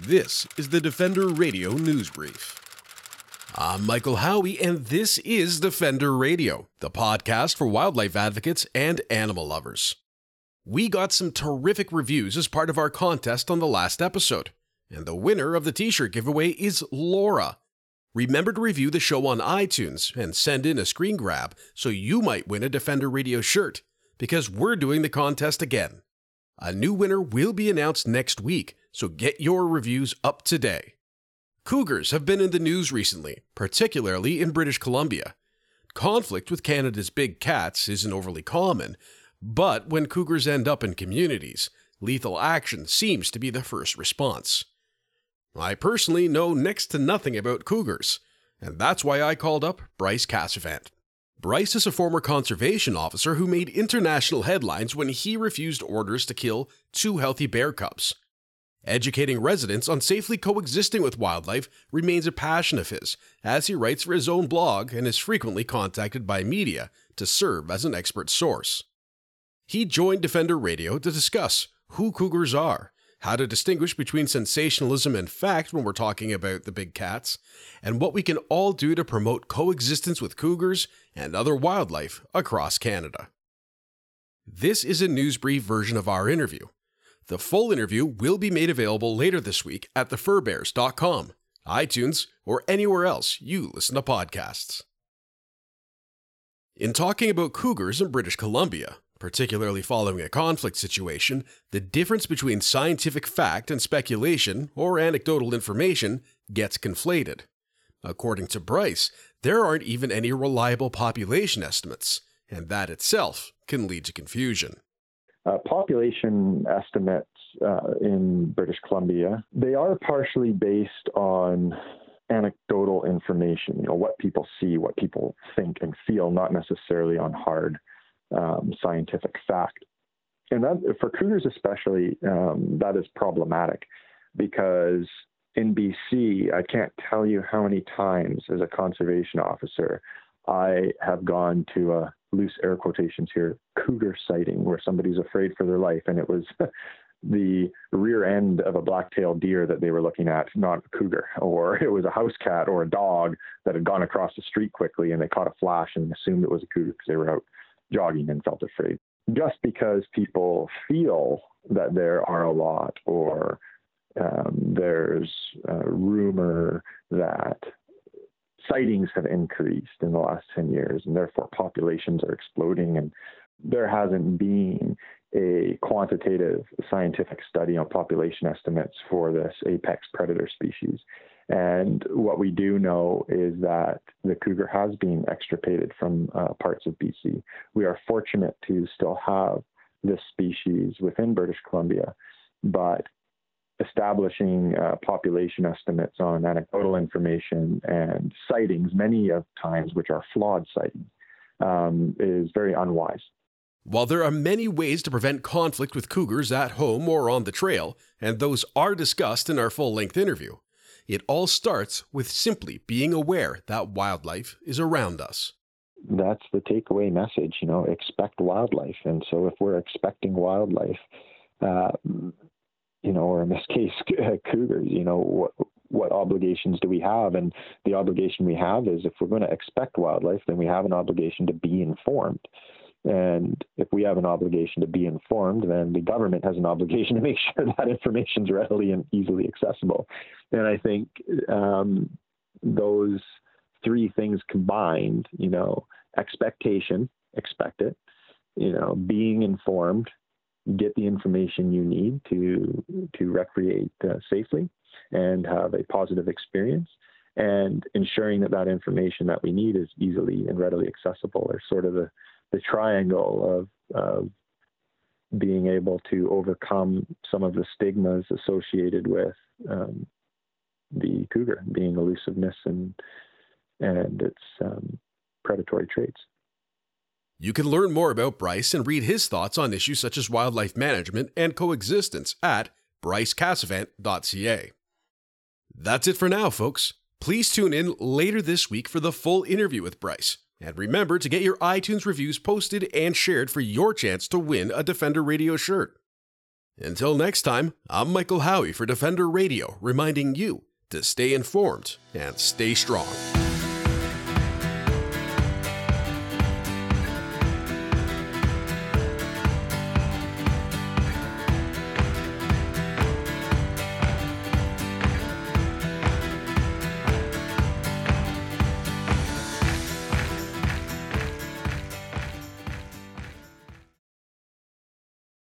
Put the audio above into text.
This is the Defender Radio News Brief. I'm Michael Howie, and this is Defender Radio, the podcast for wildlife advocates and animal lovers. We got some terrific reviews as part of our contest on the last episode, and the winner of the t shirt giveaway is Laura. Remember to review the show on iTunes and send in a screen grab so you might win a Defender Radio shirt, because we're doing the contest again. A new winner will be announced next week, so get your reviews up today. Cougars have been in the news recently, particularly in British Columbia. Conflict with Canada's big cats isn't overly common, but when cougars end up in communities, lethal action seems to be the first response. I personally know next to nothing about cougars, and that's why I called up Bryce Casavant. Bryce is a former conservation officer who made international headlines when he refused orders to kill two healthy bear cubs. Educating residents on safely coexisting with wildlife remains a passion of his, as he writes for his own blog and is frequently contacted by media to serve as an expert source. He joined Defender Radio to discuss who cougars are, how to distinguish between sensationalism and fact when we're talking about the big cats, and what we can all do to promote coexistence with cougars and other wildlife across Canada. This is a news brief version of our interview. The full interview will be made available later this week at thefurbearers.com, iTunes, or anywhere else you listen to podcasts. In talking about cougars in British Columbia, particularly following a conflict situation, the difference between scientific fact and speculation or anecdotal information gets conflated. According to Bryce, there aren't even any reliable population estimates, and that itself can lead to confusion. Uh, population estimates uh, in British Columbia, they are partially based on anecdotal information, you know, what people see, what people think and feel, not necessarily on hard um, scientific fact. And that, for cougars especially, um, that is problematic because in BC, I can't tell you how many times as a conservation officer I have gone to a loose air quotations here cougar sighting where somebody's afraid for their life, and it was the rear end of a black-tailed deer that they were looking at, not a cougar, or it was a house cat or a dog that had gone across the street quickly and they caught a flash and assumed it was a cougar because they were out jogging and felt afraid. Just because people feel that there are a lot or um, there's a rumor that sightings have increased in the last 10 years and therefore populations are exploding and there hasn't been a quantitative scientific study on population estimates for this apex predator species. And what we do know is that the cougar has been extirpated from uh, parts of BC. We are fortunate to still have this species within British Columbia, but establishing uh, population estimates on anecdotal information and sightings, many of times which are flawed sightings, um, is very unwise. While there are many ways to prevent conflict with cougars at home or on the trail, and those are discussed in our full length interview, it all starts with simply being aware that wildlife is around us. That's the takeaway message, you know, expect wildlife. And so if we're expecting wildlife, uh, you know, or in this case, cougars, you know, what, what obligations do we have? And the obligation we have is if we're going to expect wildlife, then we have an obligation to be informed. And if we have an obligation to be informed, then the government has an obligation to make sure that information is readily and easily accessible. And I think um, those three things combined, you know, expectation, expect it, you know, being informed, get the information you need to to recreate uh, safely and have a positive experience and ensuring that that information that we need is easily and readily accessible are sort of the the triangle of, of being able to overcome some of the stigmas associated with um, the cougar being elusiveness and and its um, predatory traits. You can learn more about Bryce and read his thoughts on issues such as wildlife management and coexistence at brycecasavant.ca. That's it for now, folks. Please tune in later this week for the full interview with Bryce. And remember to get your iTunes reviews posted and shared for your chance to win a Defender Radio shirt. Until next time, I'm Michael Howie for Defender Radio, reminding you to stay informed and stay strong.